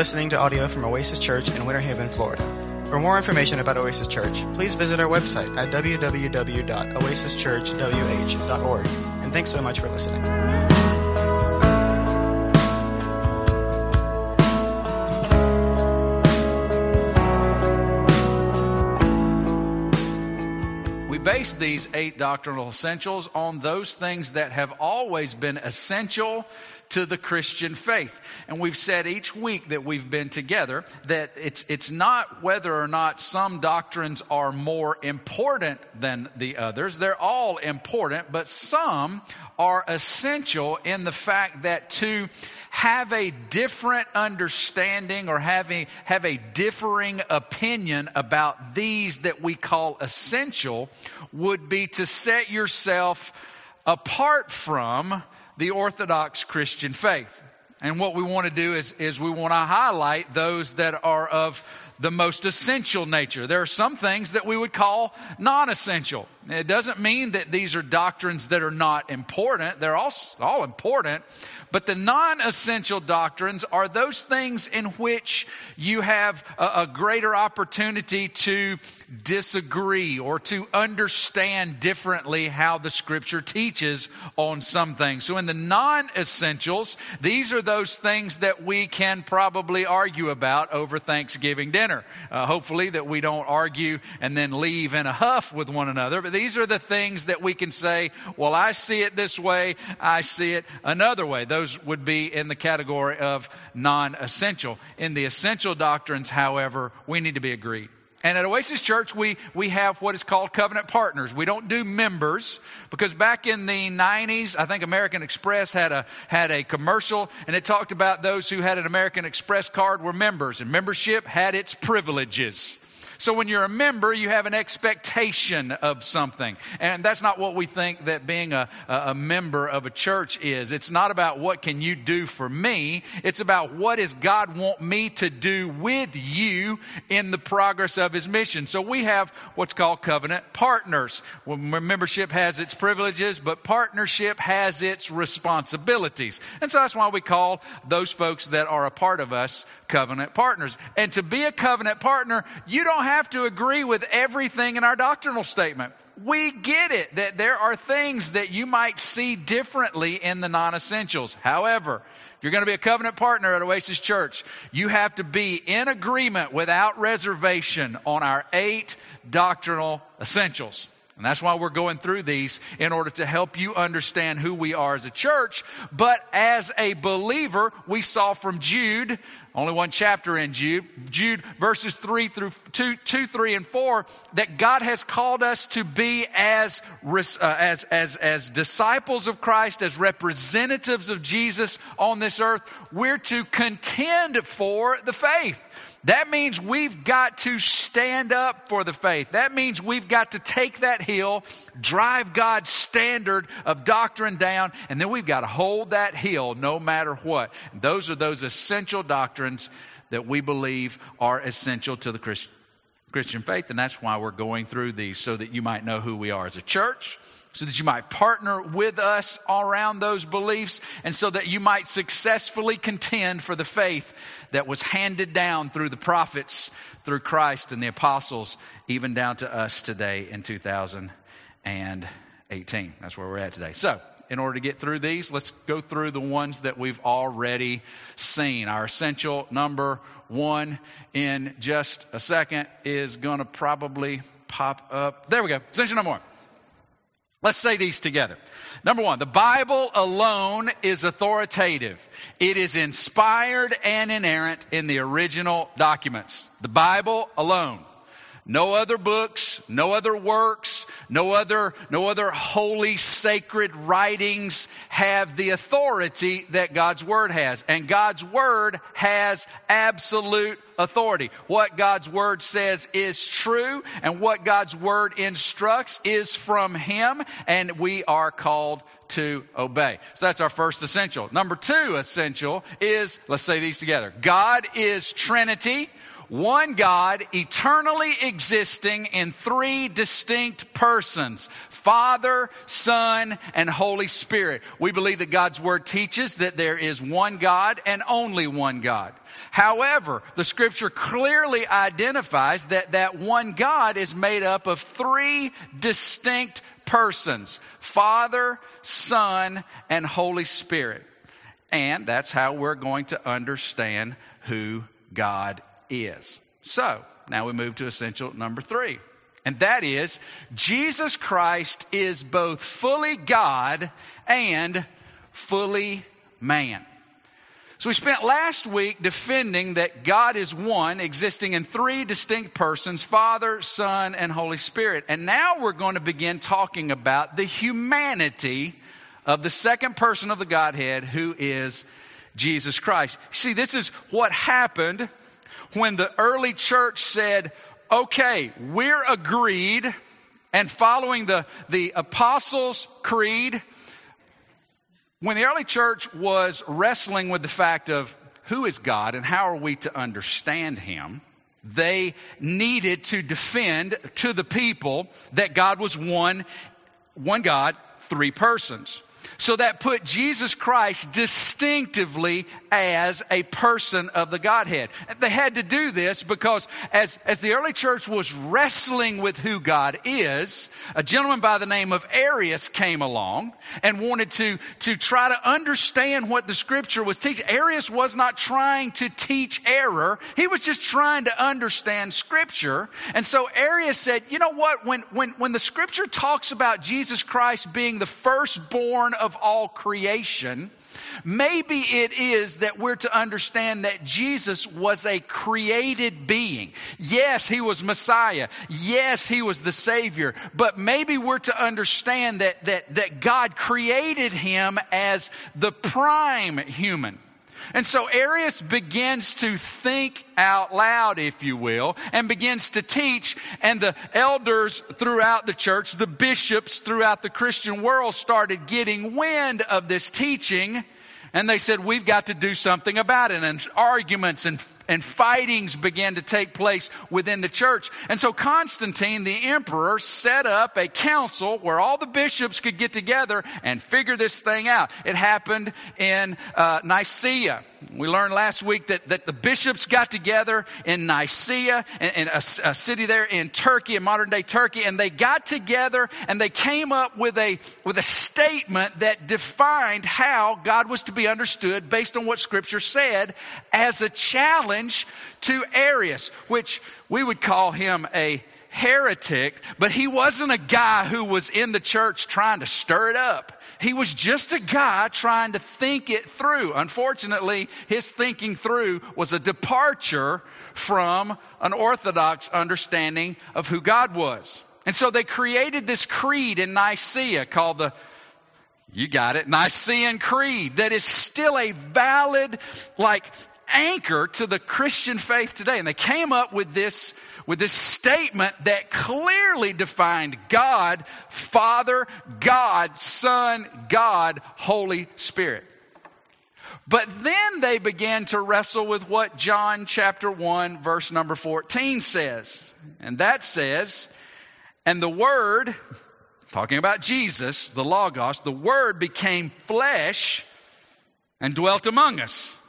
listening to audio from Oasis Church in Winter Haven, Florida. For more information about Oasis Church, please visit our website at www.oasischurchwh.org. And thanks so much for listening. We base these eight doctrinal essentials on those things that have always been essential to the Christian faith. And we've said each week that we've been together that it's, it's not whether or not some doctrines are more important than the others. They're all important, but some are essential in the fact that to have a different understanding or having have a differing opinion about these that we call essential would be to set yourself apart from the Orthodox Christian faith. And what we want to do is, is we want to highlight those that are of the most essential nature. There are some things that we would call non-essential. It doesn't mean that these are doctrines that are not important. They're all, all important. But the non-essential doctrines are those things in which you have a, a greater opportunity to disagree or to understand differently how the scripture teaches on some things. So in the non-essentials, these are those things that we can probably argue about over Thanksgiving dinner. Uh, hopefully that we don't argue and then leave in a huff with one another. But these are the things that we can say, well, I see it this way. I see it another way. Those would be in the category of non-essential. In the essential doctrines, however, we need to be agreed. And at Oasis Church, we, we have what is called covenant partners. We don't do members because back in the 90s, I think American Express had a, had a commercial and it talked about those who had an American Express card were members and membership had its privileges. So when you're a member, you have an expectation of something. And that's not what we think that being a, a member of a church is. It's not about what can you do for me. It's about what does God want me to do with you in the progress of his mission. So we have what's called covenant partners. Well, membership has its privileges, but partnership has its responsibilities. And so that's why we call those folks that are a part of us covenant partners. And to be a covenant partner, you don't have to agree with everything in our doctrinal statement. We get it that there are things that you might see differently in the non-essentials. However, if you're going to be a covenant partner at Oasis Church, you have to be in agreement without reservation on our eight doctrinal essentials. And that's why we're going through these in order to help you understand who we are as a church. But as a believer, we saw from Jude, only one chapter in Jude, Jude verses three through two, two, three, and four, that God has called us to be as, uh, as, as, as disciples of Christ, as representatives of Jesus on this earth. We're to contend for the faith. That means we've got to stand up for the faith. That means we've got to take that hill, drive God's standard of doctrine down, and then we've got to hold that hill no matter what. those are those essential doctrines that we believe are essential to the Christian, Christian faith. And that's why we're going through these so that you might know who we are as a church so that you might partner with us around those beliefs and so that you might successfully contend for the faith that was handed down through the prophets, through Christ and the apostles, even down to us today in 2018. That's where we're at today. So, in order to get through these, let's go through the ones that we've already seen. Our essential number one in just a second is going to probably pop up. There we go. Essential number one. Let's say these together. Number one, the Bible alone is authoritative. It is inspired and inerrant in the original documents. The Bible alone. No other books, no other works, no other, no other holy sacred writings have the authority that God's Word has. And God's Word has absolute authority. What God's Word says is true and what God's Word instructs is from Him and we are called to obey. So that's our first essential. Number two essential is, let's say these together. God is Trinity one God, eternally existing in three distinct persons Father, Son, and Holy Spirit. We believe that God's Word teaches that there is one God and only one God. However, the scripture clearly identifies that that one God is made up of three distinct persons. Father, Son, and Holy Spirit. And that's how we're going to understand who God is. So, now we move to essential number three. And that is, Jesus Christ is both fully God and fully man. So we spent last week defending that God is one, existing in three distinct persons Father, Son, and Holy Spirit. And now we're going to begin talking about the humanity of the second person of the Godhead, who is Jesus Christ. See, this is what happened when the early church said, okay, we're agreed and following the, the Apostles' Creed, when the early church was wrestling with the fact of who is God and how are we to understand Him, they needed to defend to the people that God was one, one God, three persons. So that put Jesus Christ distinctively as a person of the Godhead. They had to do this because as, as the early church was wrestling with who God is, a gentleman by the name of Arius came along and wanted to, to try to understand what the scripture was teaching. Arius was not trying to teach error. He was just trying to understand scripture. And so Arius said, you know what? When, when, when the scripture talks about Jesus Christ being the firstborn of all creation, maybe it is that we're to understand that Jesus was a created being. Yes, he was Messiah. Yes, he was the Savior. But maybe we're to understand that, that, that God created him as the prime human. And so Arius begins to think out loud, if you will, and begins to teach. And the elders throughout the church, the bishops throughout the Christian world started getting wind of this teaching. And they said, we've got to do something about it. And arguments and and fightings began to take place within the church. And so Constantine, the emperor, set up a council where all the bishops could get together and figure this thing out. It happened in uh, Nicaea. We learned last week that, that the bishops got together in Nicaea, in, in a, a, city there in Turkey, in modern day Turkey, and they got together and they came up with a, with a statement that defined how God was to be understood based on what scripture said as a challenge to Arius, which we would call him a heretic, but he wasn't a guy who was in the church trying to stir it up. He was just a guy trying to think it through. Unfortunately, his thinking through was a departure from an orthodox understanding of who God was. And so they created this creed in Nicaea called the you got it, Nicene Creed that is still a valid, like, anchor to the Christian faith today. And they came up with this with this statement that clearly defined God, Father, God, Son, God, Holy Spirit. But then they began to wrestle with what John chapter 1 verse number 14 says. And that says, and the Word, talking about Jesus, the Logos, the Word became flesh and dwelt among us.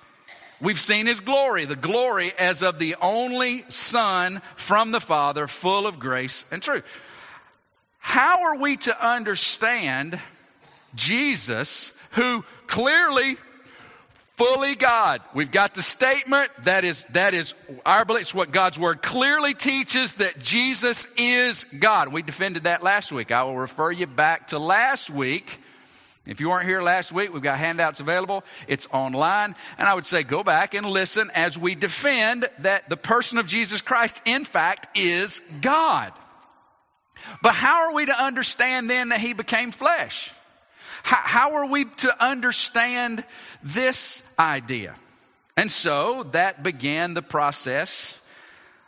We've seen his glory, the glory as of the only Son from the Father, full of grace and truth. How are we to understand Jesus, who clearly fully God. We've got the statement that is that is our belief. It's what God's word clearly teaches that Jesus is God. We defended that last week. I will refer you back to last week if you weren't here last week, we've got handouts available. It's online. And I would say go back and listen as we defend that the person of Jesus Christ, in fact, is God. But how are we to understand then that he became flesh? How, how are we to understand this idea? And so that began the process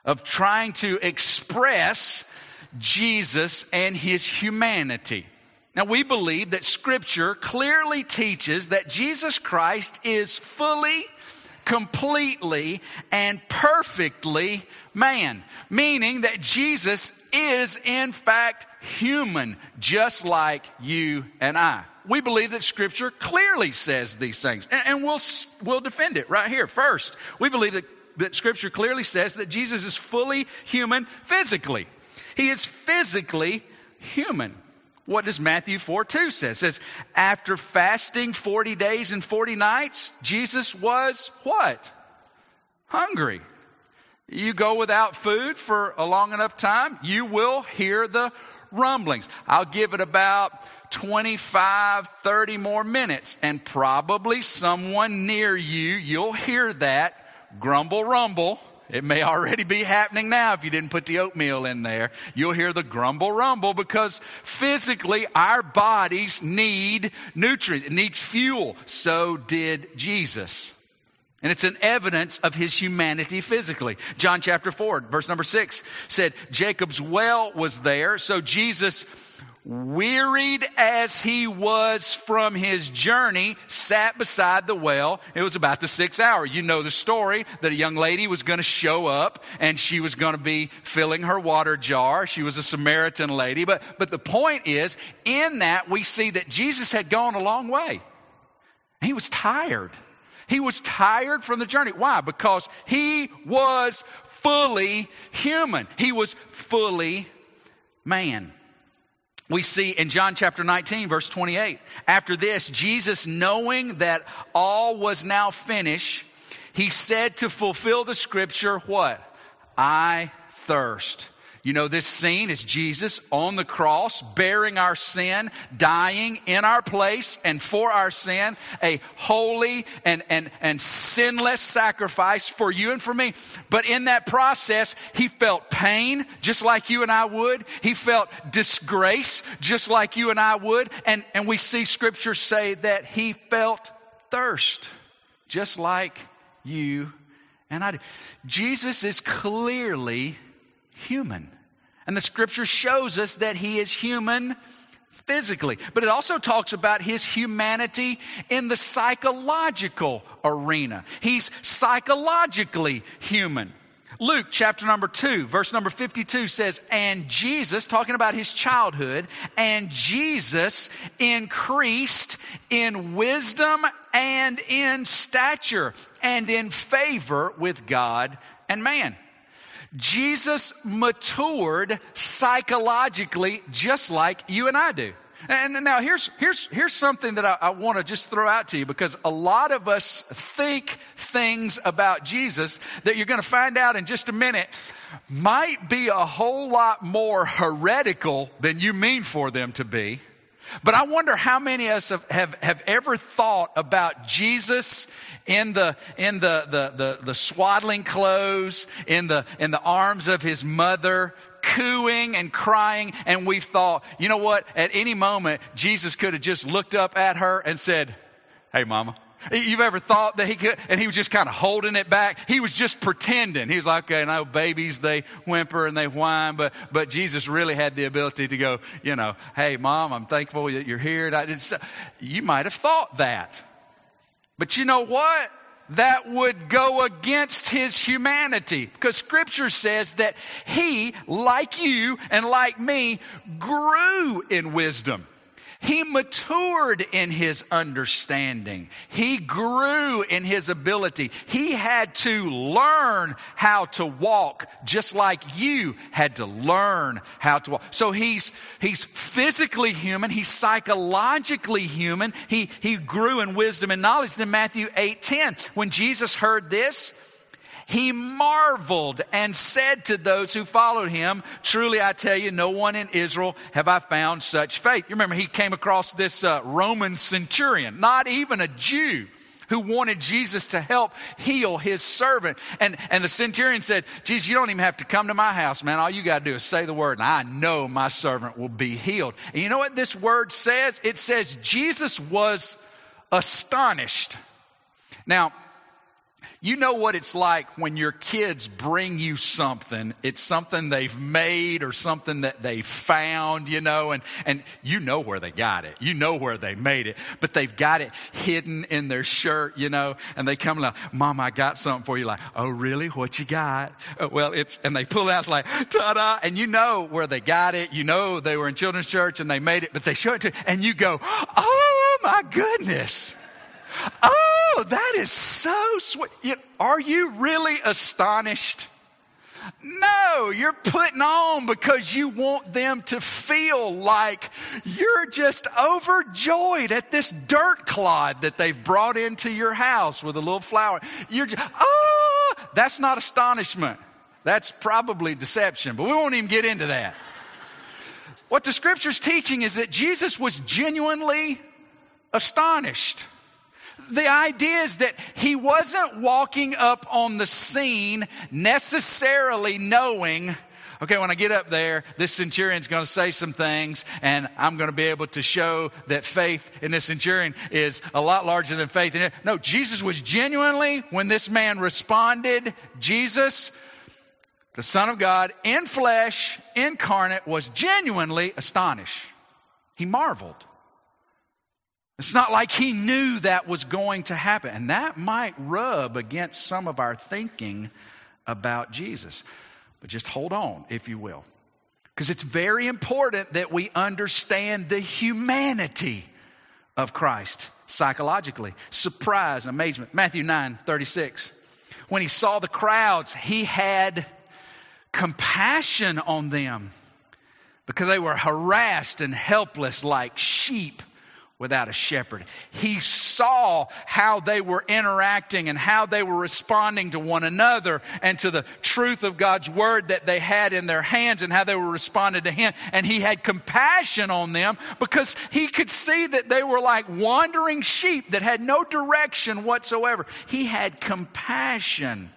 of trying to express Jesus and his humanity. Now, we believe that Scripture clearly teaches that Jesus Christ is fully completely and perfectly man. Meaning that Jesus is in fact human, just like you and I. We believe that scripture clearly says these things and, and we'll, we'll defend it right here. First, we believe that, that scripture clearly says that Jesus is fully human physically. He is physically human. What does Matthew 4 2 say? It says, after fasting 40 days and 40 nights, Jesus was what? Hungry. You go without food for a long enough time, you will hear the rumblings. I'll give it about 25, 30 more minutes, and probably someone near you, you'll hear that grumble, rumble it may already be happening now if you didn't put the oatmeal in there. You'll hear the grumble rumble because physically our bodies need nutrients, need fuel. So did Jesus. And it's an evidence of his humanity physically. John chapter 4, verse number 6 said, Jacob's well was there, so Jesus wearied as he was from his journey, sat beside the well. It was about the sixth hour. You know the story that a young lady was going to show up and she was going to be filling her water jar. She was a Samaritan lady. But, but the point is, in that we see that Jesus had gone a long way. He was tired. He was tired from the journey. Why? Because he was fully human. He was fully man we see in John chapter 19, verse 28. After this, Jesus, knowing that all was now finished, he said to fulfill the scripture, what? I thirst. You know, this scene is Jesus on the cross, bearing our sin, dying in our place and for our sin, a holy and, and, and sinless sacrifice for you and for me. But in that process, he felt pain, just like you and I would. He felt disgrace, just like you and I would. And, and we see scripture say that he felt thirst, just like you and I do. Jesus is clearly human. And the scripture shows us that he is human physically, but it also talks about his humanity in the psychological arena. He's psychologically human. Luke chapter number 2, verse number 52 says, And Jesus, talking about his childhood, and Jesus increased in wisdom and in stature and in favor with God and man. Jesus matured psychologically just like you and I do. And now here's, here's, here's something that I, I want to just throw out to you because a lot of us think things about Jesus that you're going to find out in just a minute might be a whole lot more heretical than you mean for them to be. But I wonder how many of us have, have, have ever thought about Jesus in the, in the, the, the, the swaddling clothes, in the, in the arms of his mother, cooing and crying. And we thought, you know what? At any moment, Jesus could have just looked up at her and said, Hey, mama. You've ever thought that he could, and he was just kind of holding it back? He was just pretending. He was like, okay, know babies, they whimper and they whine, but, but Jesus really had the ability to go, you know, hey, mom, I'm thankful that you're here. You might have thought that. But you know what? That would go against his humanity because scripture says that he, like you and like me, grew in wisdom. He matured in his understanding. He grew in his ability. He had to learn how to walk just like you had to learn how to walk. So he's, he's physically human. He's psychologically human. He, he grew in wisdom and knowledge. Then Matthew 8, 10, when Jesus heard this, he marveled and said to those who followed him, Truly I tell you, no one in Israel have I found such faith. You remember he came across this uh, Roman centurion, not even a Jew who wanted Jesus to help heal his servant. And, and the centurion said, Jesus, you don't even have to come to my house, man. All you got to do is say the word, and I know my servant will be healed. And you know what this word says? It says Jesus was astonished. Now, You know what it's like when your kids bring you something. It's something they've made or something that they found, you know, and, and you know where they got it. You know where they made it, but they've got it hidden in their shirt, you know, and they come like, Mom, I got something for you. Like, oh, really? What you got? Uh, well, it's, and they pull out, it's like, ta da. And you know where they got it. You know they were in children's church and they made it, but they show it to and you go, oh my goodness. Oh, that is so sweet. Are you really astonished? No, you're putting on because you want them to feel like you're just overjoyed at this dirt clod that they've brought into your house with a little flower. You're just, oh, that's not astonishment. That's probably deception, but we won't even get into that. What the scripture's teaching is that Jesus was genuinely astonished. The idea is that he wasn't walking up on the scene necessarily knowing, okay, when I get up there, this centurion's going to say some things, and I'm going to be able to show that faith in this centurion is a lot larger than faith in it. No, Jesus was genuinely, when this man responded, Jesus, the Son of God, in flesh, incarnate, was genuinely astonished. He marveled. It's not like he knew that was going to happen. And that might rub against some of our thinking about Jesus. But just hold on, if you will. Because it's very important that we understand the humanity of Christ psychologically. Surprise and amazement. Matthew 9 36. When he saw the crowds, he had compassion on them because they were harassed and helpless like sheep without a shepherd. He saw how they were interacting and how they were responding to one another and to the truth of God's word that they had in their hands and how they were responding to Him. And He had compassion on them because He could see that they were like wandering sheep that had no direction whatsoever. He had compassion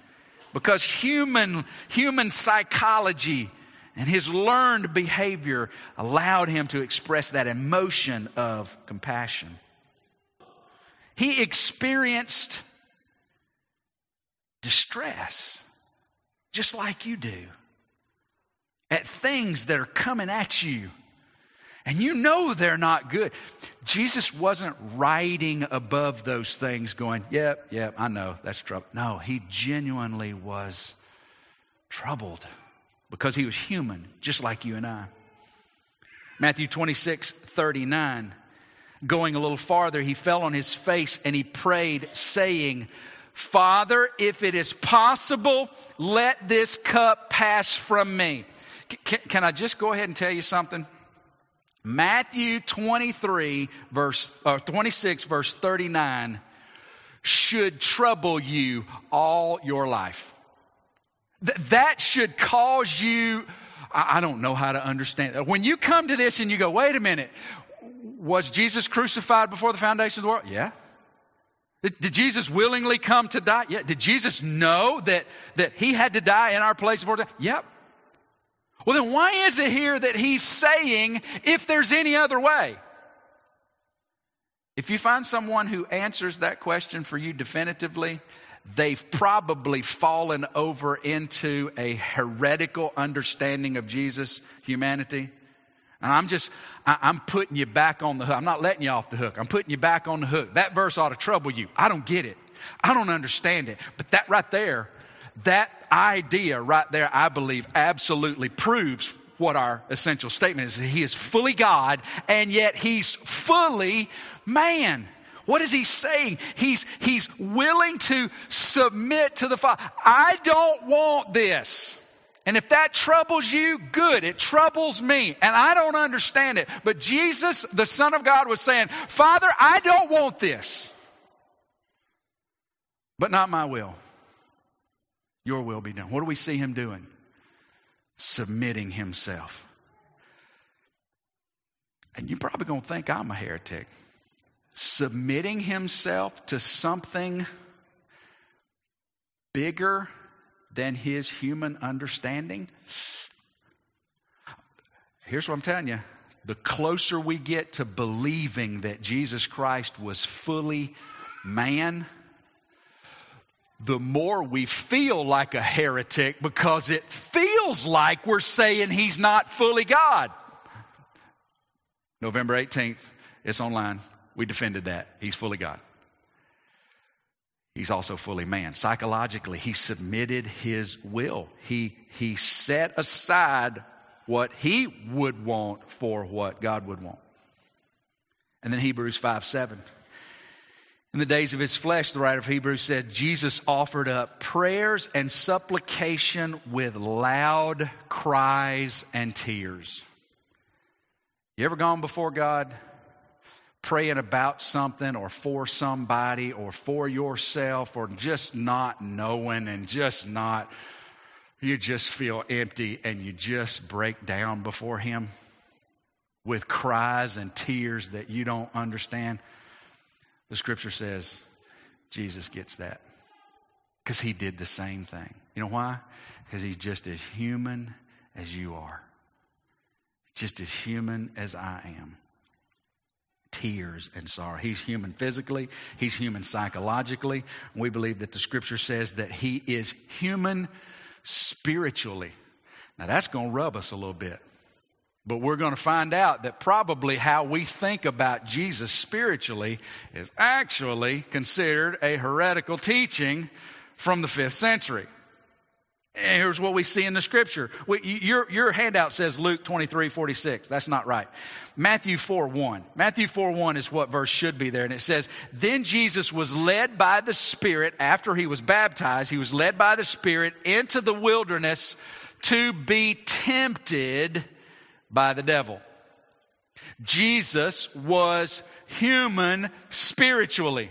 because human, human psychology and his learned behavior allowed him to express that emotion of compassion. He experienced distress, just like you do, at things that are coming at you. And you know they're not good. Jesus wasn't riding above those things going, yep, yep, I know, that's trouble. No, he genuinely was troubled because he was human, just like you and I. Matthew 26, 39. Going a little farther, he fell on his face and he prayed, saying, Father, if it is possible, let this cup pass from me. Can, can, I just go ahead and tell you something? Matthew 23, verse, or 26, verse 39 should trouble you all your life. Th- that should cause you, I-, I don't know how to understand it. When you come to this and you go, wait a minute, was Jesus crucified before the foundation of the world? Yeah. Did, did Jesus willingly come to die? Yeah. Did Jesus know that, that he had to die in our place before death? Yep. Well, then why is it here that he's saying if there's any other way? If you find someone who answers that question for you definitively, they've probably fallen over into a heretical understanding of Jesus' humanity. And I'm just, I, am putting you back on the hook. I'm not letting you off the hook. I'm putting you back on the hook. That verse ought to trouble you. I don't get it. I don't understand it. But that right there, that idea right there, I believe absolutely proves what our essential statement is. He is fully God and yet he's fully man. What is he saying? He's, he's willing to submit to the Father. I don't want this. And if that troubles you, good. It troubles me. And I don't understand it. But Jesus, the Son of God, was saying, Father, I don't want this. But not my will. Your will be done. What do we see him doing? Submitting himself. And you're probably going to think I'm a heretic submitting himself to something bigger than his human understanding. Here's what I'm telling you the closer we get to believing that Jesus Christ was fully man, the more we feel like a heretic because it feels like we're saying he's not fully God. November 18th, it's online. We defended that. He's fully God. He's also fully man. Psychologically, he submitted his will. He, he set aside what he would want for what God would want. And then Hebrews 5 7. In the days of his flesh, the writer of Hebrews said, Jesus offered up prayers and supplication with loud cries and tears. You ever gone before God praying about something or for somebody or for yourself or just not knowing and just not, you just feel empty and you just break down before Him with cries and tears that you don't understand? The scripture says Jesus gets that because he did the same thing. You know why? Because he's just as human as you are, just as human as I am. Tears and sorrow. He's human physically, he's human psychologically. We believe that the scripture says that he is human spiritually. Now, that's going to rub us a little bit. But we're going to find out that probably how we think about Jesus spiritually is actually considered a heretical teaching from the fifth century. And here's what we see in the scripture. Your, your handout says Luke 23, 46. That's not right. Matthew 4, 1. Matthew 4, 1 is what verse should be there. And it says, Then Jesus was led by the Spirit after he was baptized. He was led by the Spirit into the wilderness to be tempted by the devil. Jesus was human spiritually.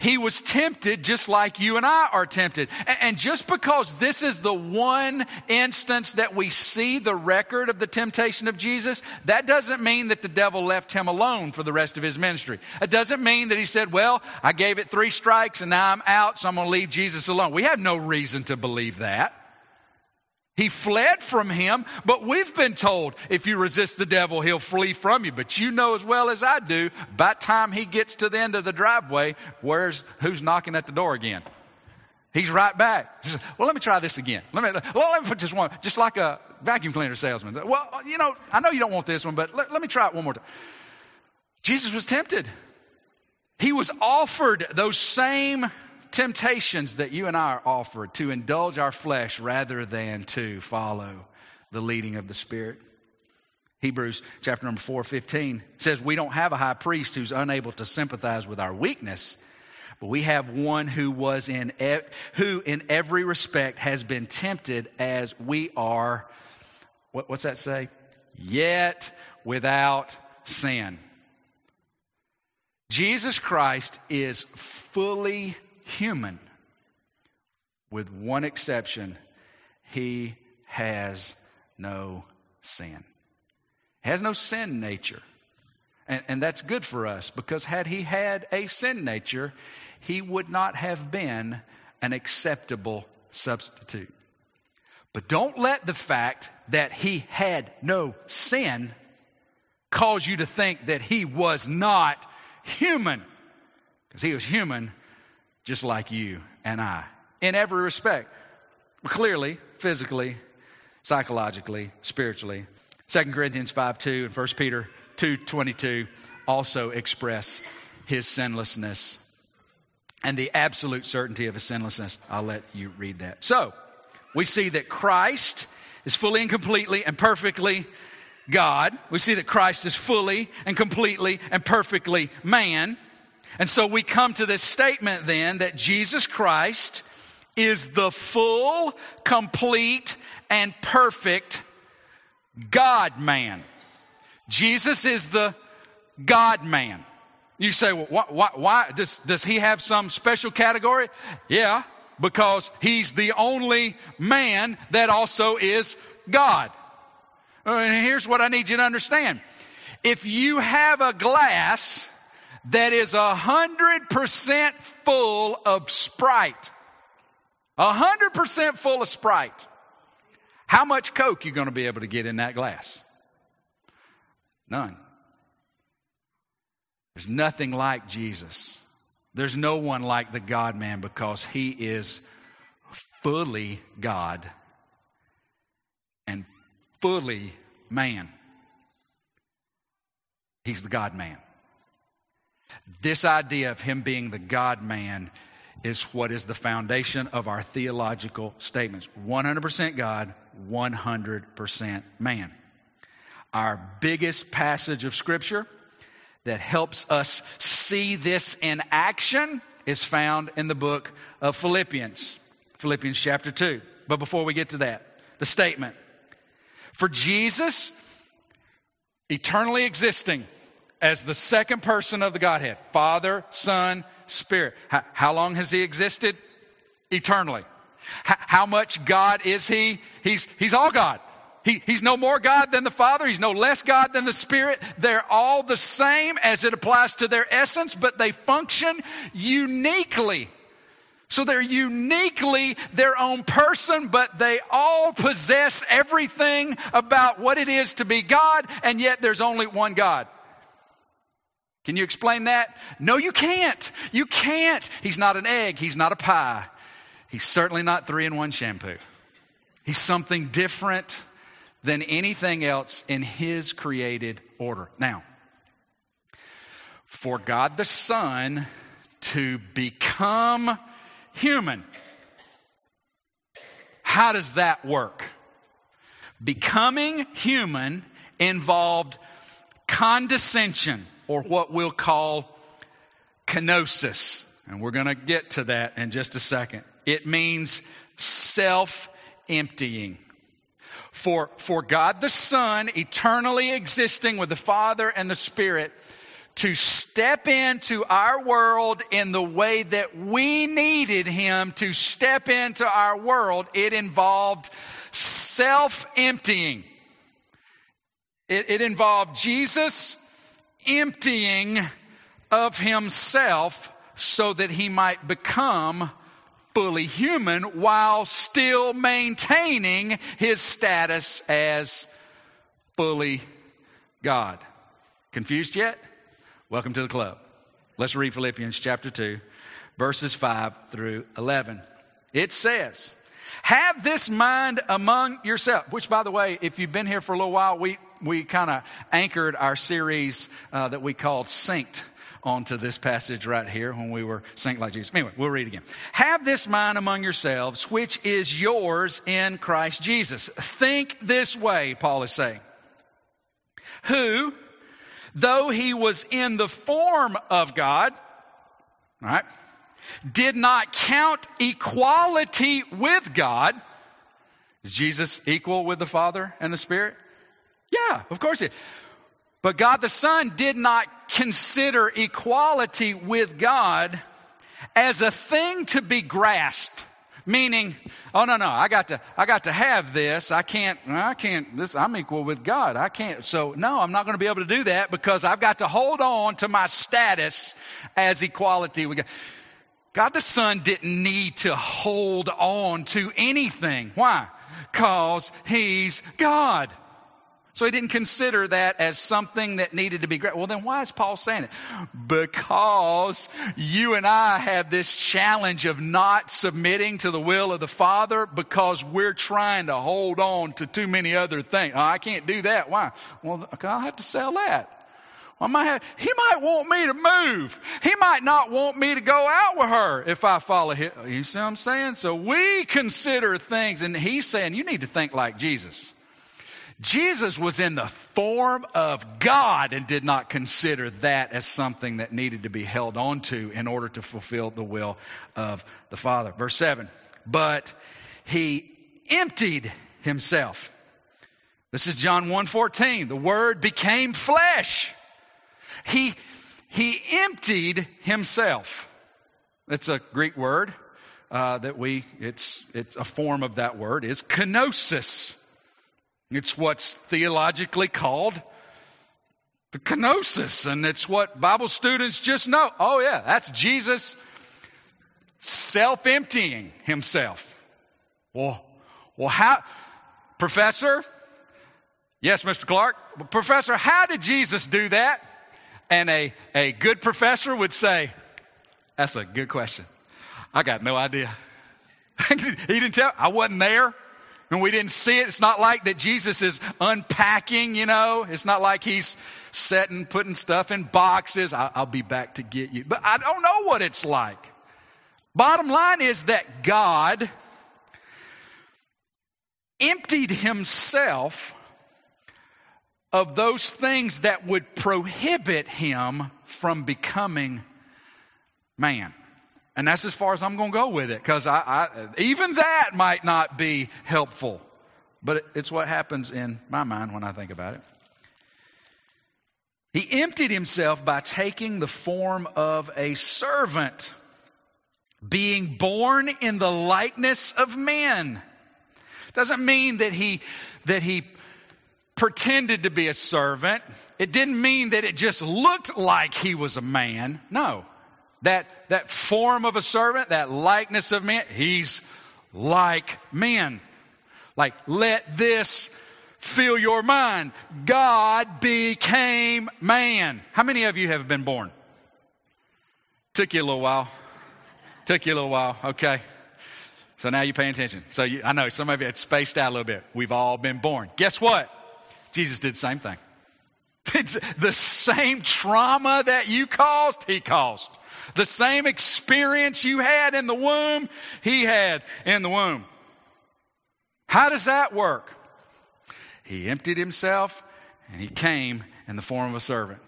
He was tempted just like you and I are tempted. And just because this is the one instance that we see the record of the temptation of Jesus, that doesn't mean that the devil left him alone for the rest of his ministry. It doesn't mean that he said, well, I gave it three strikes and now I'm out, so I'm going to leave Jesus alone. We have no reason to believe that. He fled from him, but we've been told if you resist the devil, he'll flee from you. But you know as well as I do, by time he gets to the end of the driveway, where's who's knocking at the door again? He's right back. Says, well, let me try this again. Let me, well, let me put this one, just like a vacuum cleaner salesman. Well, you know, I know you don't want this one, but let, let me try it one more time. Jesus was tempted. He was offered those same temptations that you and I are offered to indulge our flesh rather than to follow the leading of the Spirit. Hebrews chapter number 4, 15 says, We don't have a high priest who's unable to sympathize with our weakness, but we have one who was in, who in every respect has been tempted as we are. What, what's that say? Yet without sin. Jesus Christ is fully human, with one exception he has no sin. He has no sin nature. And, and that's good for us because had he had a sin nature, he would not have been an acceptable substitute. But don't let the fact that he had no sin cause you to think that he was not human. Because he was human just like you and I in every respect. Clearly, physically, psychologically, spiritually. 2 Corinthians 5 2 and 1 Peter 2 22 also express his sinlessness and the absolute certainty of his sinlessness. I'll let you read that. So, we see that Christ is fully and completely and perfectly God. We see that Christ is fully and completely and perfectly man. And so we come to this statement then that Jesus Christ is the full, complete, and perfect God man. Jesus is the God man. You say, well, why, why, why, does, does he have some special category? Yeah, because he's the only man that also is God. Uh, and here's what I need you to understand. If you have a glass that is a hundred percent full of Sprite. A hundred percent full of Sprite. How much Coke you going to be able to get in that glass? None. There's nothing like Jesus. There's no one like the God man because he is fully God and fully man. He's the God man. This idea of him being the God man is what is the foundation of our theological statements 100% God, 100% man. Our biggest passage of Scripture that helps us see this in action is found in the book of Philippians, Philippians chapter 2. But before we get to that, the statement for Jesus, eternally existing as the second person of the Godhead, Father, Son, Spirit. How, how long has He existed? Eternally. How, how much God is He? He's, he's all God. He, he's no more God than the Father. He's no less God than the Spirit. They're all the same as it applies to their essence, but they function uniquely. So they're uniquely their own person, but they all possess everything about what it is to be God, and yet there's only one God. Can you explain that? No, you can't. You can't. He's not an egg. He's not a pie. He's certainly not three in one shampoo. He's something different than anything else in his created order. Now, for God the Son to become human, how does that work? Becoming human involved condescension, or what we'll call kenosis. And we're going to get to that in just a second. It means self emptying for, for God the Son, eternally existing with the Father and the Spirit, to step into our world in the way that we needed Him to step into our world, it involved self emptying. It, it involved Jesus emptying of Himself so that He might become fully human while still maintaining his status as fully God. Confused yet? Welcome to the club. Let's read Philippians chapter 2, verses 5 through 11. It says, Have this mind among yourself, which, by the way, if you've been here for a little while, we, we kind of anchored our series uh, that we called Synced onto this passage right here when we were synced like Jesus. Anyway, we'll read again. Have this mind among yourselves, which is yours in Christ Jesus. Think this way, Paul is saying. Who, though he was in the form of God, right, did not count equality with God. Is Jesus equal with the Father and the Spirit? Yeah, of course he but God the Son did not consider equality with God as a thing to be grasped. Meaning, oh no, no, I got to, I got to have this. I can't, I can't, this, I'm equal with God. I can't, so no, I'm not going to be able to do that because I've got to hold on to my status as equality with God. God the Son didn't need to hold on to anything. Why? Cause He's God. So he didn't consider that as something that needed to be great. Well, then why is Paul saying it? Because you and I have this challenge of not submitting to the will of the Father because we're trying to hold on to too many other things. Oh, I can't do that. Why? Well, I'll have to sell that. I might have, he might want me to move. He might not want me to go out with her if I follow him. You see what I'm saying? So we consider things, and he's saying you need to think like Jesus. Jesus was in the form of God and did not consider that as something that needed to be held on to in order to fulfill the will of the Father. Verse 7 But he emptied himself. This is John 1:14. The word became flesh. He he emptied himself. It's a Greek word uh, that we it's it's a form of that word is kenosis. It's what's theologically called the kenosis, and it's what Bible students just know. Oh, yeah, that's Jesus self emptying himself. Well, well, how, Professor? Yes, Mr. Clark. Professor, how did Jesus do that? And a, a good professor would say, That's a good question. I got no idea. he didn't tell, I wasn't there. And we didn't see it. It's not like that Jesus is unpacking, you know. It's not like he's setting, putting stuff in boxes. I, will be back to get you. But I don't know what it's like. Bottom line is that God emptied himself of those things that would prohibit him from becoming man. And that's as far as I'm going to go with it because I, I, even that might not be helpful. But it's what happens in my mind when I think about it. He emptied himself by taking the form of a servant, being born in the likeness of men. Doesn't mean that he, that he pretended to be a servant. It didn't mean that it just looked like he was a man. No. That, that form of a servant, that likeness of men, he's like men. Like, let this fill your mind. God became man. How many of you have been born? Took you a little while. Took you a little while. Okay. So now you're paying attention. So you, I know some of you had spaced out a little bit. We've all been born. Guess what? Jesus did the same thing. It's the same trauma that you caused, he caused. The same experience you had in the womb, he had in the womb. How does that work? He emptied himself and he came in the form of a servant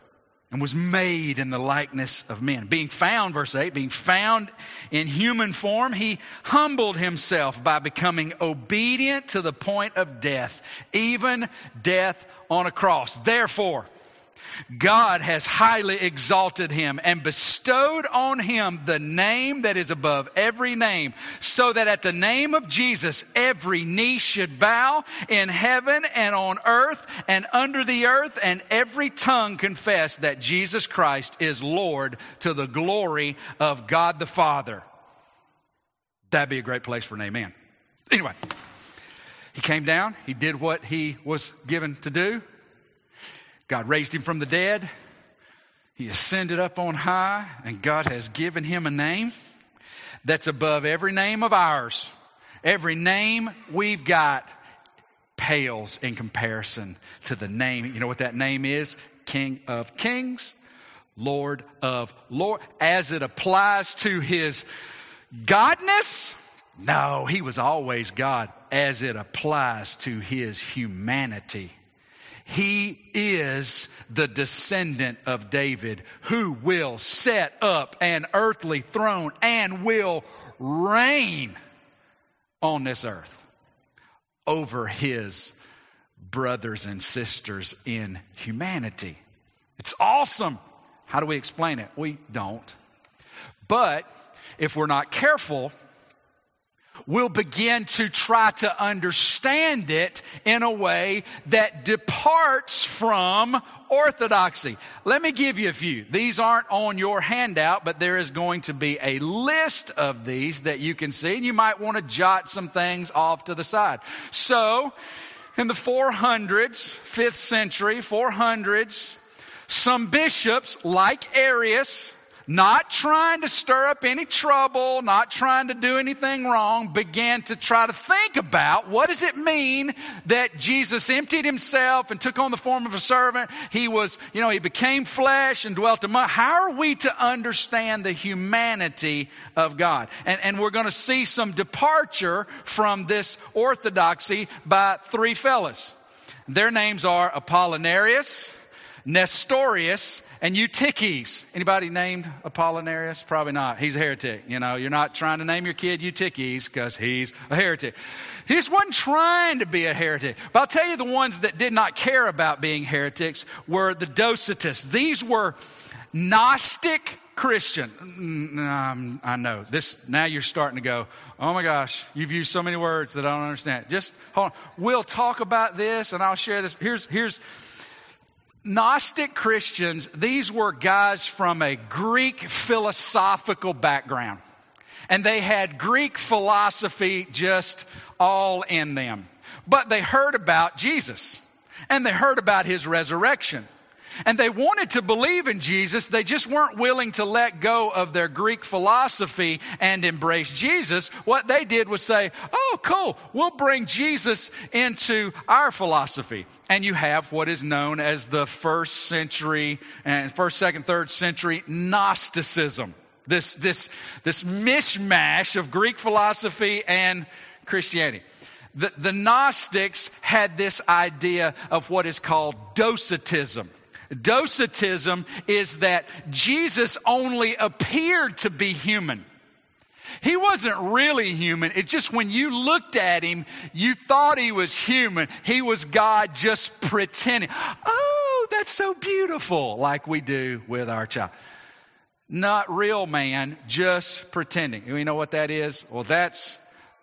and was made in the likeness of men. Being found, verse 8, being found in human form, he humbled himself by becoming obedient to the point of death, even death on a cross. Therefore, God has highly exalted him and bestowed on him the name that is above every name, so that at the name of Jesus every knee should bow in heaven and on earth and under the earth, and every tongue confess that Jesus Christ is Lord to the glory of God the Father. That'd be a great place for an amen. Anyway, he came down, he did what he was given to do. God raised him from the dead. He ascended up on high, and God has given him a name that's above every name of ours. Every name we've got pales in comparison to the name. You know what that name is? King of Kings, Lord of Lord. As it applies to his godness, no, he was always God. As it applies to his humanity, he is the descendant of David who will set up an earthly throne and will reign on this earth over his brothers and sisters in humanity. It's awesome. How do we explain it? We don't. But if we're not careful, we'll begin to try to understand it in a way that departs from orthodoxy. Let me give you a few. These aren't on your handout, but there is going to be a list of these that you can see, and you might want to jot some things off to the side. So, in the 400s, 5th century, 400s, some bishops like Arius, not trying to stir up any trouble, not trying to do anything wrong, began to try to think about what does it mean that Jesus emptied himself and took on the form of a servant. He was, you know, he became flesh and dwelt among. How are we to understand the humanity of God? And, and we're going to see some departure from this orthodoxy by three fellas. Their names are Apollinarius, Nestorius, and Eutyches. Anybody named Apollinarius? Probably not. He's a heretic. You know, you're not trying to name your kid Eutyches because he's a heretic. He just wasn't trying to be a heretic. But I'll tell you the ones that did not care about being heretics were the Docetists. These were Gnostic Christian. Um, I know this. Now you're starting to go. Oh my gosh, you've used so many words that I don't understand. Just hold on. We'll talk about this, and I'll share this. Here's here's Gnostic Christians, these were guys from a Greek philosophical background. And they had Greek philosophy just all in them. But they heard about Jesus and they heard about his resurrection. And they wanted to believe in Jesus. They just weren't willing to let go of their Greek philosophy and embrace Jesus. What they did was say, Oh, cool. We'll bring Jesus into our philosophy. And you have what is known as the first century and first, second, third century Gnosticism. This, this, this mishmash of Greek philosophy and Christianity. The, the Gnostics had this idea of what is called docetism. Docetism is that Jesus only appeared to be human. He wasn't really human. It's just when you looked at him, you thought he was human. He was God just pretending. Oh, that's so beautiful, like we do with our child. Not real man, just pretending. You know what that is? Well, that's,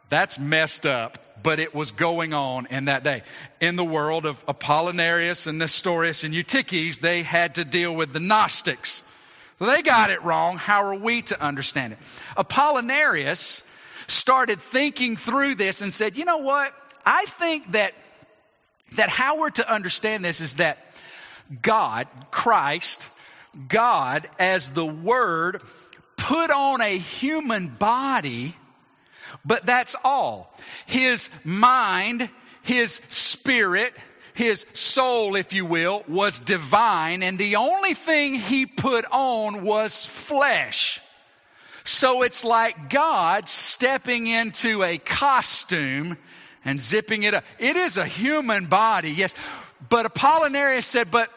that's messed up but it was going on in that day. In the world of Apollinarius and Nestorius and Eutyches, they had to deal with the Gnostics. They got it wrong. How are we to understand it? Apollinarius started thinking through this and said, you know what? I think that, that how we're to understand this is that God, Christ, God as the Word, put on a human body but that's all. His mind, his spirit, his soul, if you will, was divine, and the only thing he put on was flesh. So it's like God stepping into a costume and zipping it up. It is a human body, yes. But Apollinarius said, but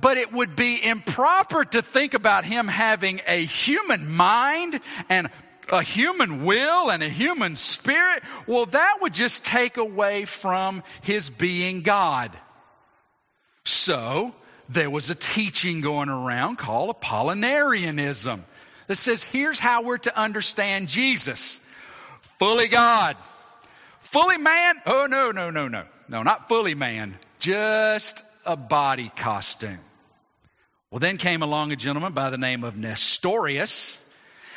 but it would be improper to think about him having a human mind and a human will and a human spirit, well, that would just take away from his being God. So, there was a teaching going around called Apollinarianism that says here's how we're to understand Jesus fully God, fully man. Oh, no, no, no, no. No, not fully man, just a body costume. Well, then came along a gentleman by the name of Nestorius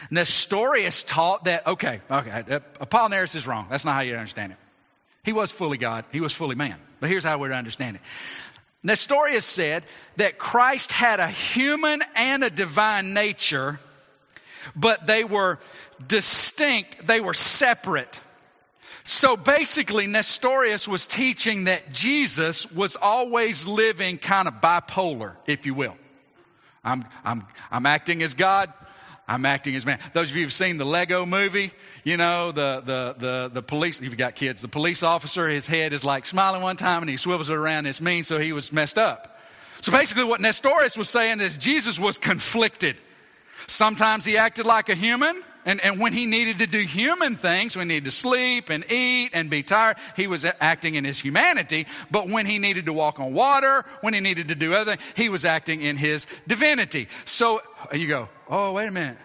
Nestorius taught that, okay, okay, uh, Apollinaris is wrong. That's not how you understand it. He was fully God, he was fully man. But here's how we're to understand it. Nestorius said that Christ had a human and a divine nature, but they were distinct, they were separate. So basically, Nestorius was teaching that Jesus was always living kind of bipolar, if you will. I'm, I'm, I'm acting as God, I'm acting as man. Those of you who've seen the Lego movie, you know, the, the, the, the police, you've got kids, the police officer, his head is like smiling one time and he swivels it around. It's mean, so he was messed up. So basically what Nestorius was saying is Jesus was conflicted. Sometimes he acted like a human, and, and when he needed to do human things, he needed to sleep and eat and be tired, he was acting in his humanity. But when he needed to walk on water, when he needed to do other things, he was acting in his divinity. So you go, oh, wait a minute.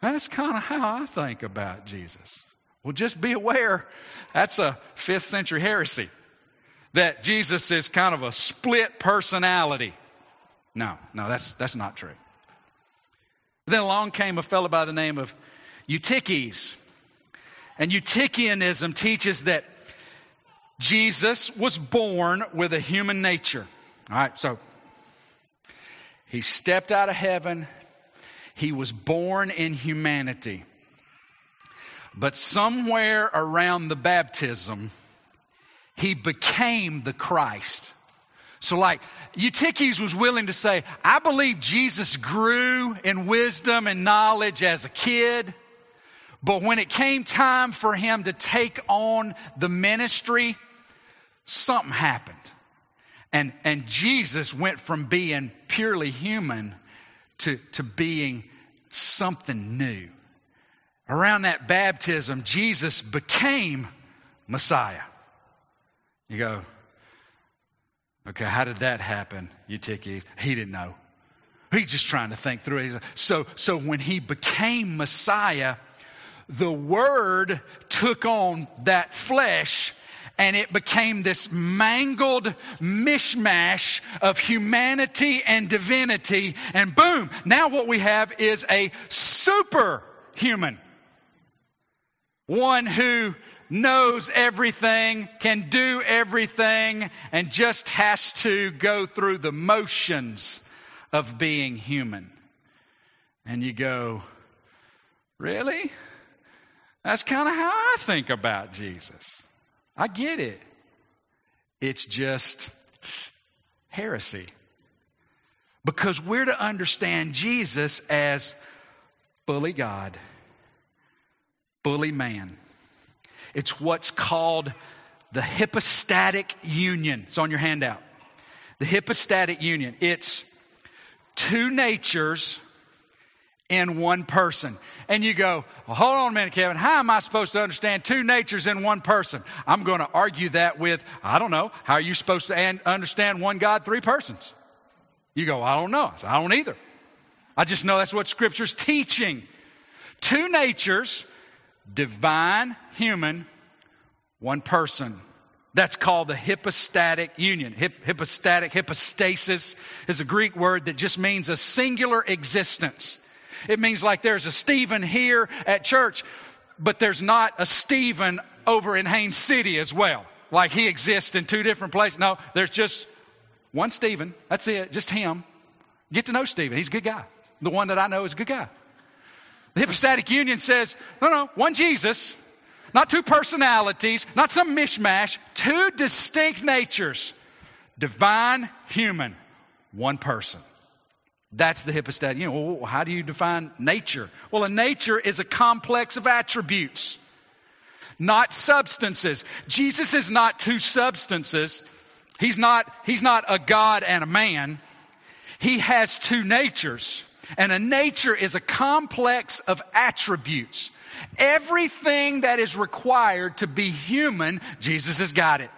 That's kind of how I think about Jesus. Well, just be aware that's a fifth century heresy that Jesus is kind of a split personality. No, no, that's, that's not true. Then along came a fellow by the name of Eutyches. And Eutychianism teaches that Jesus was born with a human nature. All right, so he stepped out of heaven, he was born in humanity. But somewhere around the baptism, he became the Christ. So, like, Eutyches was willing to say, I believe Jesus grew in wisdom and knowledge as a kid, but when it came time for him to take on the ministry, something happened. And, and Jesus went from being purely human to, to being something new. Around that baptism, Jesus became Messiah. You go, Okay, how did that happen, Eutyches? He didn't know. He's just trying to think through it. So, so when he became Messiah, the Word took on that flesh and it became this mangled mishmash of humanity and divinity. And boom, now what we have is a superhuman. One who knows everything, can do everything, and just has to go through the motions of being human. And you go, Really? That's kind of how I think about Jesus. I get it. It's just heresy. Because we're to understand Jesus as fully God, fully man. It's what's called the hypostatic union. It's on your handout. The hypostatic union. It's two natures in one person. And you go, well, hold on a minute, Kevin. How am I supposed to understand two natures in one person? I'm going to argue that with, I don't know, how are you supposed to understand one God, three persons? You go, I don't know. I, I don't either. I just know that's what Scripture's teaching. Two natures, divine, human, one person. That's called the hypostatic union. Hip, hypostatic, hypostasis is a Greek word that just means a singular existence. It means like there's a Stephen here at church, but there's not a Stephen over in Haines City as well. Like he exists in two different places. No, there's just one Stephen. That's it. Just him. Get to know Stephen. He's a good guy. The one that I know is a good guy. The hypostatic union says, no, no, one Jesus, not two personalities, not some mishmash, two distinct natures, divine, human, one person. That's the hypostatic union. Well, how do you define nature? Well, a nature is a complex of attributes, not substances. Jesus is not two substances. He's not, he's not a God and a man. He has two natures. And a nature is a complex of attributes. Everything that is required to be human, Jesus has got it.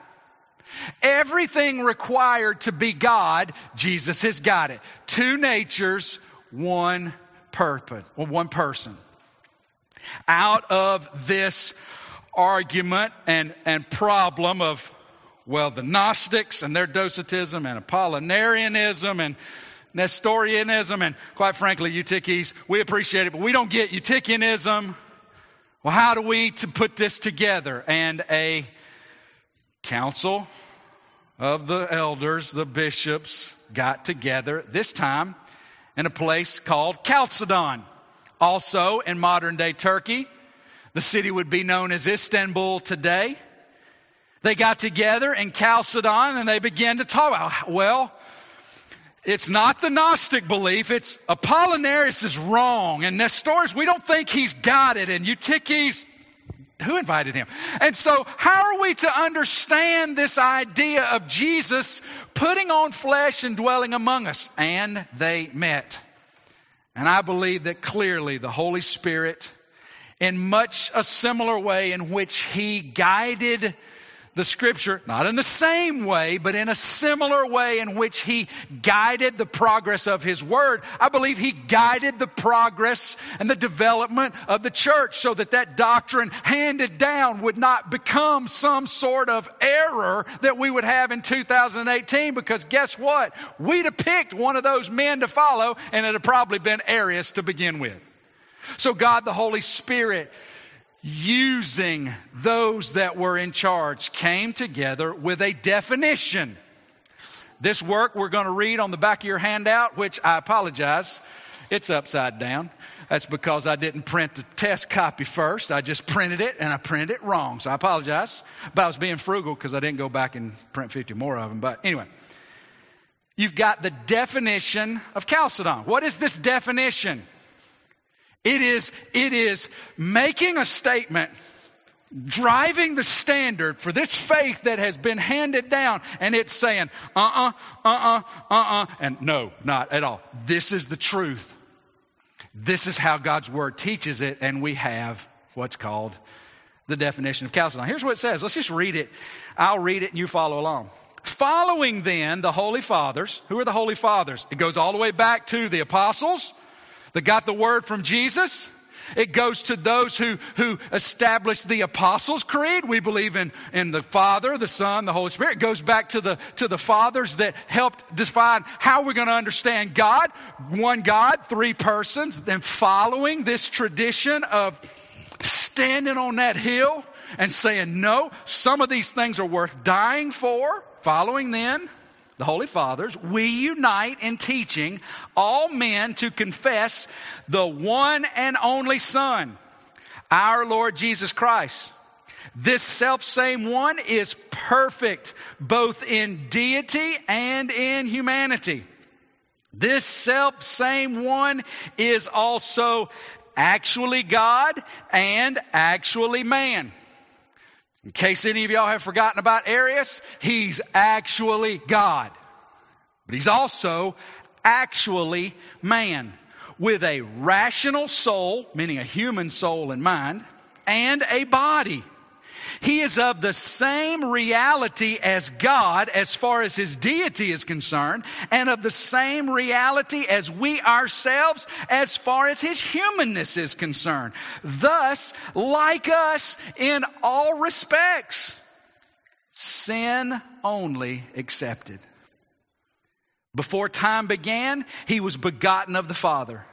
Everything required to be God, Jesus has got it. Two natures, one purpose, one person. Out of this argument and, and problem of, well, the Gnostics and their Docetism and Apollinarianism and Nestorianism and quite frankly, Eutyches, we appreciate it, but we don't get Eutychianism. Well, how do we to put this together? And a council of the elders, the bishops, got together, this time in a place called Chalcedon. Also in modern day Turkey, the city would be known as Istanbul today. They got together in Chalcedon and they began to talk about, well, it's not the Gnostic belief. It's Apollinarius is wrong. And Nestorius, we don't think he's got it. And Eutyches, who invited him? And so, how are we to understand this idea of Jesus putting on flesh and dwelling among us? And they met. And I believe that clearly the Holy Spirit, in much a similar way in which he guided the scripture, not in the same way, but in a similar way in which he guided the progress of his word. I believe he guided the progress and the development of the church so that that doctrine handed down would not become some sort of error that we would have in 2018 because guess what? We'd have picked one of those men to follow and it'd have probably been Arius to begin with. So God the Holy Spirit using those that were in charge came together with a definition. This work we're going to read on the back of your handout, which I apologize, it's upside down. That's because I didn't print the test copy first. I just printed it and I printed it wrong. So I apologize. But I was being frugal because I didn't go back and print 50 more of them. But anyway, you've got the definition of Chalcedon. What is this definition? It is, it is making a statement, driving the standard for this faith that has been handed down, and it's saying, uh uh-uh, uh, uh-uh, uh, uh, and no, not at all. This is the truth. This is how God's Word teaches it, and we have what's called the definition of Chalcedon. Here's what it says. Let's just read it. I'll read it and you follow along. Following then the Holy Fathers, who are the Holy Fathers? It goes all the way back to the apostles, that got the word from Jesus. It goes to those who, who established the Apostles' Creed. We believe in, in the Father, the Son, the Holy Spirit. It goes back to the, to the fathers that helped define how we're going to understand God. One God, three persons, and following this tradition of standing on that hill and saying, no, some of these things are worth dying for, following then the Holy Fathers, we unite in teaching all men to confess the one and only Son, our Lord Jesus Christ. This self same one is perfect both in deity and in humanity. This self same one is also actually God and actually man. In case any of y'all have forgotten about Arius, he's actually God. But he's also actually man with a rational soul, meaning a human soul and mind, and a body. He is of the same reality as God as far as his deity is concerned, and of the same reality as we ourselves as far as his humanness is concerned. Thus, like us in all respects, sin only accepted. Before time began, he was begotten of the Father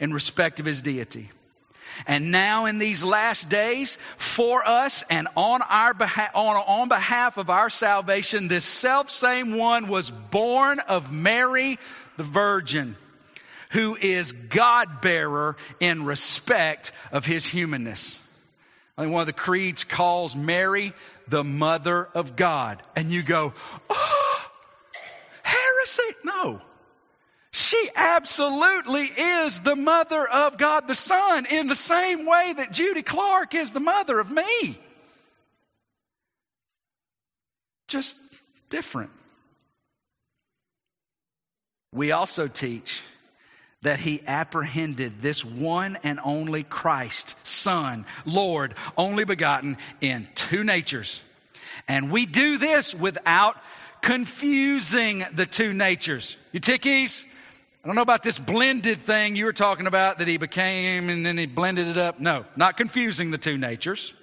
in respect of his deity. And now in these last days, for us and on our behalf, on, on behalf of our salvation, this self same one was born of Mary the Virgin, who is God bearer in respect of his humanness. I think one of the creeds calls Mary the mother of God. And you go, oh, heresy. No. She absolutely is the mother of God the Son in the same way that Judy Clark is the mother of me. Just different. We also teach that he apprehended this one and only Christ, Son, Lord, only begotten in two natures. And we do this without confusing the two natures. Eutyches? I don't know about this blended thing you were talking about that he became and then he blended it up. No, not confusing the two natures.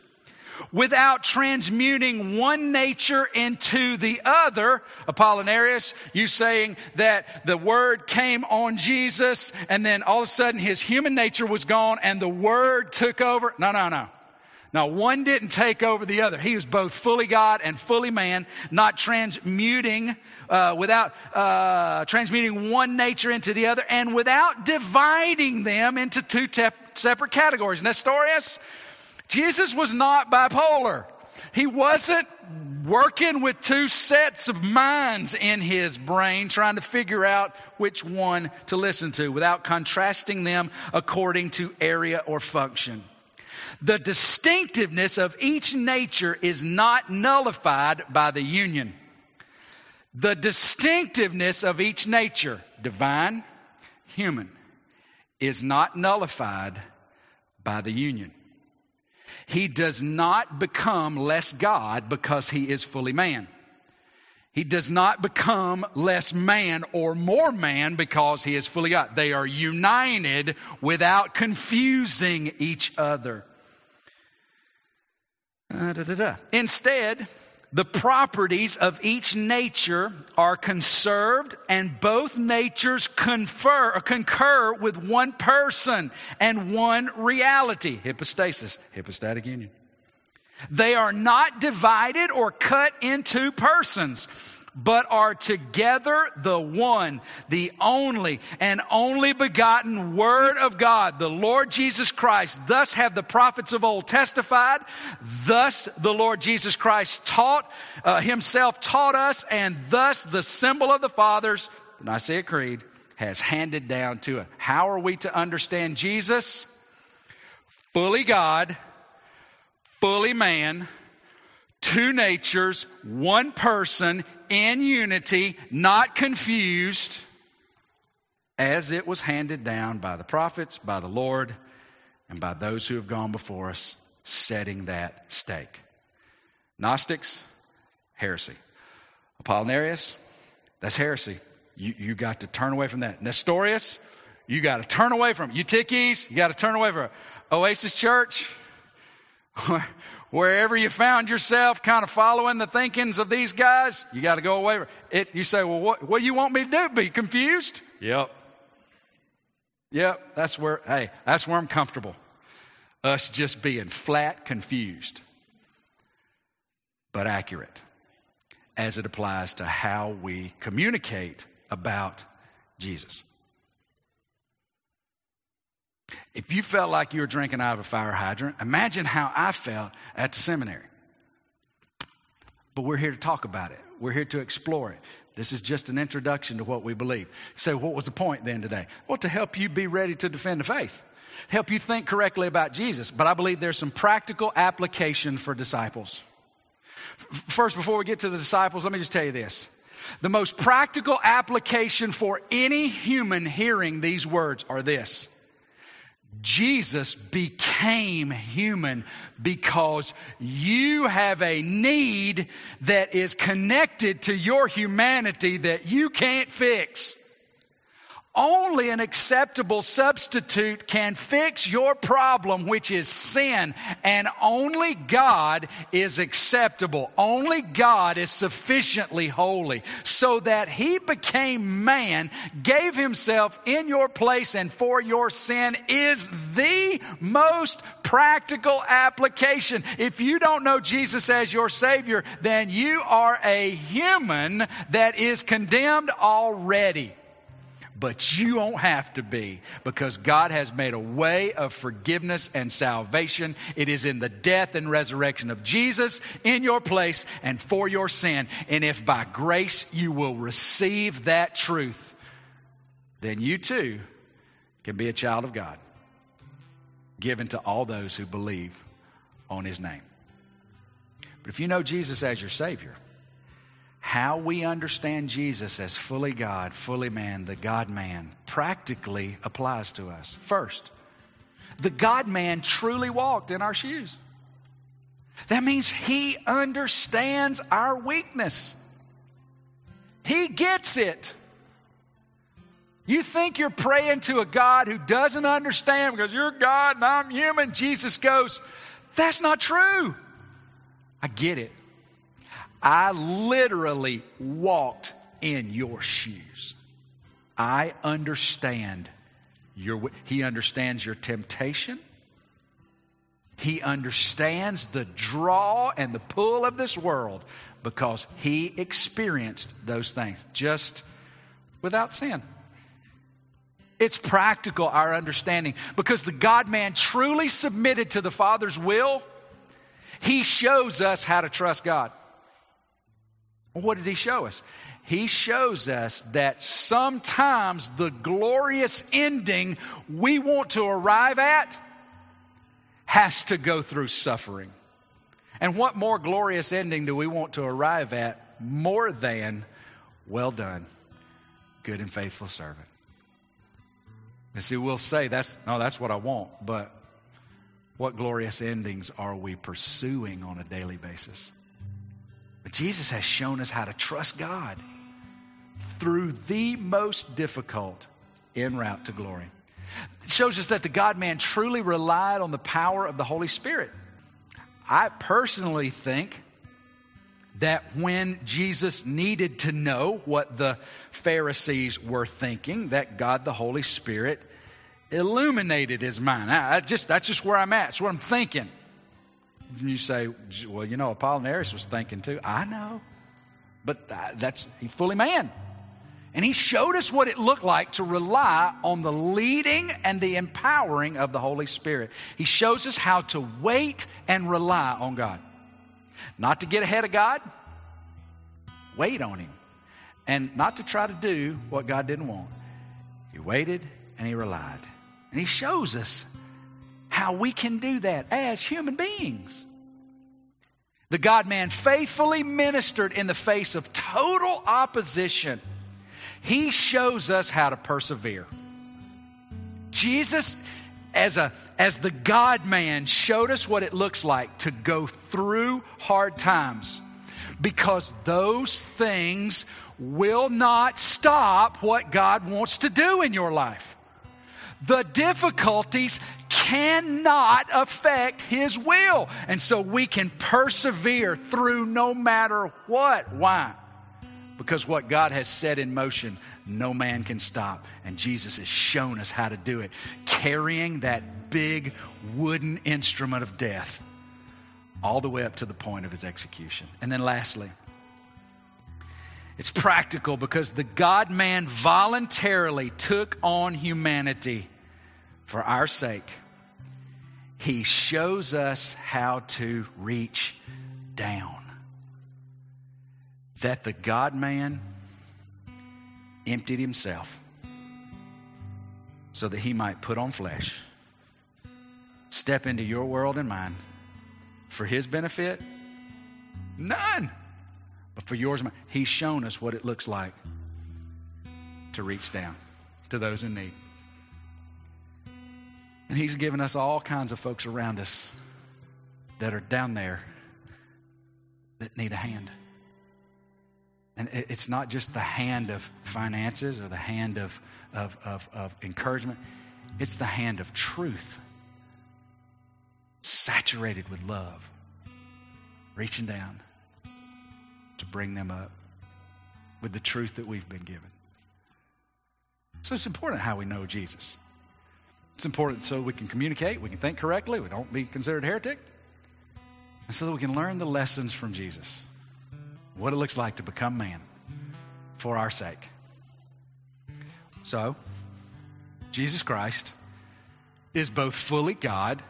Without transmuting one nature into the other, Apollinarius, you saying that the word came on Jesus and then all of a sudden his human nature was gone and the word took over. No, no, no. Now, one didn't take over the other. He was both fully God and fully man, not transmuting, uh, without uh, transmuting one nature into the other, and without dividing them into two te- separate categories. Nestorius, Jesus was not bipolar. He wasn't working with two sets of minds in his brain, trying to figure out which one to listen to without contrasting them according to area or function. The distinctiveness of each nature is not nullified by the union. The distinctiveness of each nature, divine, human, is not nullified by the union. He does not become less God because he is fully man. He does not become less man or more man because he is fully God. They are united without confusing each other. Uh, da, da, da. Instead, the properties of each nature are conserved and both natures confer or concur with one person and one reality. Hypostasis. Hypostatic union. They are not divided or cut into persons but are together the one, the only, and only begotten Word of God, the Lord Jesus Christ. Thus have the prophets of old testified. Thus the Lord Jesus Christ taught, uh, himself taught us, and thus the symbol of the fathers, the Nicaea Creed, has handed down to us. How are we to understand Jesus? Fully God, fully man, two natures, one person in unity, not confused, as it was handed down by the prophets, by the Lord, and by those who have gone before us, setting that stake. Gnostics, heresy. Apollinarius, that's heresy. You, you got to turn away from that. Nestorius, you got to turn away from. Eutyches, you got to turn away from. Oasis Church, wherever you found yourself kind of following the thinkings of these guys, you got to go away. It, you say, well, what, what do you want me to do? Be confused? Yep. Yep. That's where, hey, that's where I'm comfortable. Us just being flat confused. but accurate as it applies to how we communicate about Jesus. If you felt like you were drinking out of a fire hydrant, imagine how I felt at the seminary. But we're here to talk about it. We're here to explore it. This is just an introduction to what we believe. So, what was the point then today? Well, to help you be ready to defend the faith, help you think correctly about Jesus. But I believe there's some practical application for disciples. First, before we get to the disciples, let me just tell you this. The most practical application for any human hearing these words are this Jesus became human because you have a need that is connected to your humanity that you can't fix. Only an acceptable substitute can fix your problem, which is sin. And only God is acceptable. Only God is sufficiently holy. So that He became man, gave Himself in your place and for your sin is the most practical application. If you don't know Jesus as your Savior, then you are a human that is condemned already but you won't have to be because God has made a way of forgiveness and salvation. It is in the death and resurrection of Jesus in your place and for your sin. And if by grace you will receive that truth, then you too can be a child of God, given to all those who believe on his name. But if you know Jesus as your Savior, how we understand Jesus as fully God, fully man, the God man, practically applies to us. First, the God man truly walked in our shoes. That means he understands our weakness. He gets it. You think you're praying to a God who doesn't understand because you're God and I'm human. Jesus goes, That's not true. I get it. I literally walked in your shoes. I understand your, he understands your temptation. He understands the draw and the pull of this world because he experienced those things just without sin. It's practical, our understanding, because the God man truly submitted to the Father's will. He shows us how to trust God. What did he show us? He shows us that sometimes the glorious ending we want to arrive at has to go through suffering. And what more glorious ending do we want to arrive at more than, well done, good and faithful servant? And see, we'll say, that's, no, that's what I want, but what glorious endings are we pursuing on a daily basis? But Jesus has shown us how to trust God through the most difficult en route to glory. It shows us that the God man truly relied on the power of the Holy Spirit. I personally think that when Jesus needed to know what the Pharisees were thinking, that God the Holy Spirit illuminated his mind. I just, that's just where I'm at. That's what I'm thinking. You say, well, you know, Apollinaris was thinking too. I know. But that's, he's fully man. And he showed us what it looked like to rely on the leading and the empowering of the Holy Spirit. He shows us how to wait and rely on God. Not to get ahead of God, wait on Him. And not to try to do what God didn't want. He waited and He relied. And He shows us how we can do that as human beings. The God man faithfully ministered in the face of total opposition. He shows us how to persevere. Jesus, as, a, as the God man, showed us what it looks like to go through hard times because those things will not stop what God wants to do in your life. The difficulties cannot affect His will. And so we can persevere through no matter what. Why? Because what God has set in motion, no man can stop. And Jesus has shown us how to do it, carrying that big wooden instrument of death all the way up to the point of his execution. And then lastly, it's practical because the God man voluntarily took on humanity for our sake. He shows us how to reach down. That the God man emptied himself so that he might put on flesh, step into your world and mine for his benefit? None. But for yours, he's shown us what it looks like to reach down to those in need. And he's given us all kinds of folks around us that are down there that need a hand. And it's not just the hand of finances or the hand of, of, of, of encouragement, it's the hand of truth, saturated with love, reaching down to bring them up with the truth that we've been given. So it's important how we know Jesus. It's important so we can communicate, we can think correctly, we don't be considered heretic, and so that we can learn the lessons from Jesus. What it looks like to become man for our sake. So, Jesus Christ is both fully God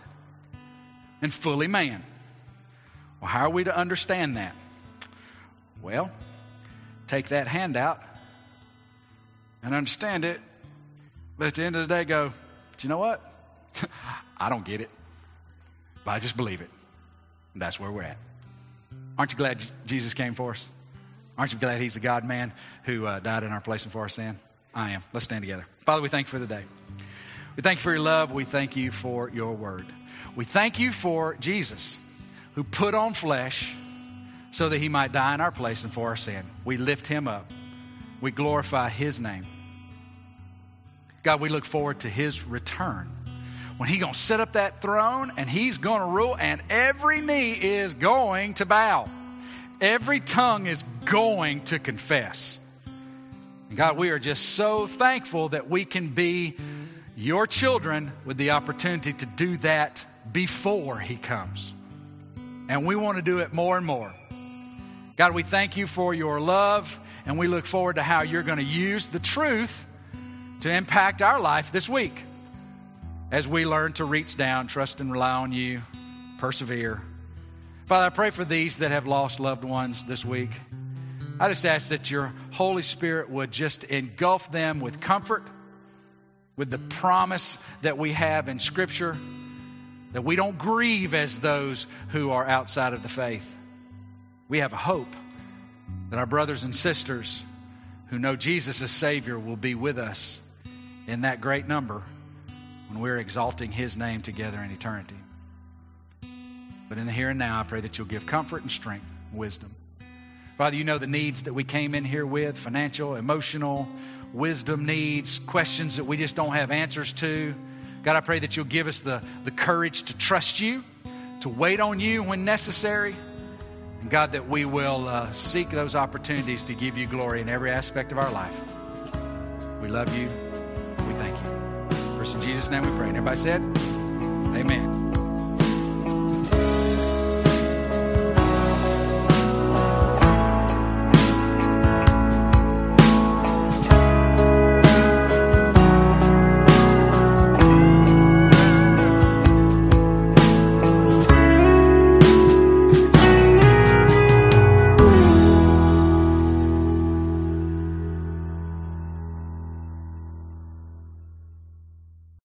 and fully man. Well, how are we to understand that? Well, take that handout and understand it, but at the end of the day, go, you know what? I don't get it, but I just believe it. And that's where we're at. Aren't you glad Jesus came for us? Aren't you glad He's the God man who uh, died in our place and for our sin? I am. Let's stand together. Father, we thank you for the day. We thank you for your love. We thank you for your word. We thank you for Jesus who put on flesh so that he might die in our place and for our sin. We lift him up. We glorify his name. God, we look forward to his return when he's going to set up that throne and he's going to rule, and every knee is going to bow. Every tongue is going to confess. God, we are just so thankful that we can be your children with the opportunity to do that before he comes. And we want to do it more and more. God, we thank you for your love, and we look forward to how you're going to use the truth to impact our life this week as we learn to reach down, trust and rely on you, persevere. Father, I pray for these that have lost loved ones this week. I just ask that your Holy Spirit would just engulf them with comfort, with the promise that we have in Scripture, that we don't grieve as those who are outside of the faith we have a hope that our brothers and sisters who know Jesus as Savior will be with us in that great number when we're exalting His name together in eternity. But in the here and now, I pray that you'll give comfort and strength, wisdom. Father, you know the needs that we came in here with financial, emotional, wisdom needs, questions that we just don't have answers to. God, I pray that you'll give us the, the courage to trust you, to wait on you when necessary and God, that we will uh, seek those opportunities to give you glory in every aspect of our life. We love you. Thank you. First in Jesus' name we pray. And everybody said, Amen.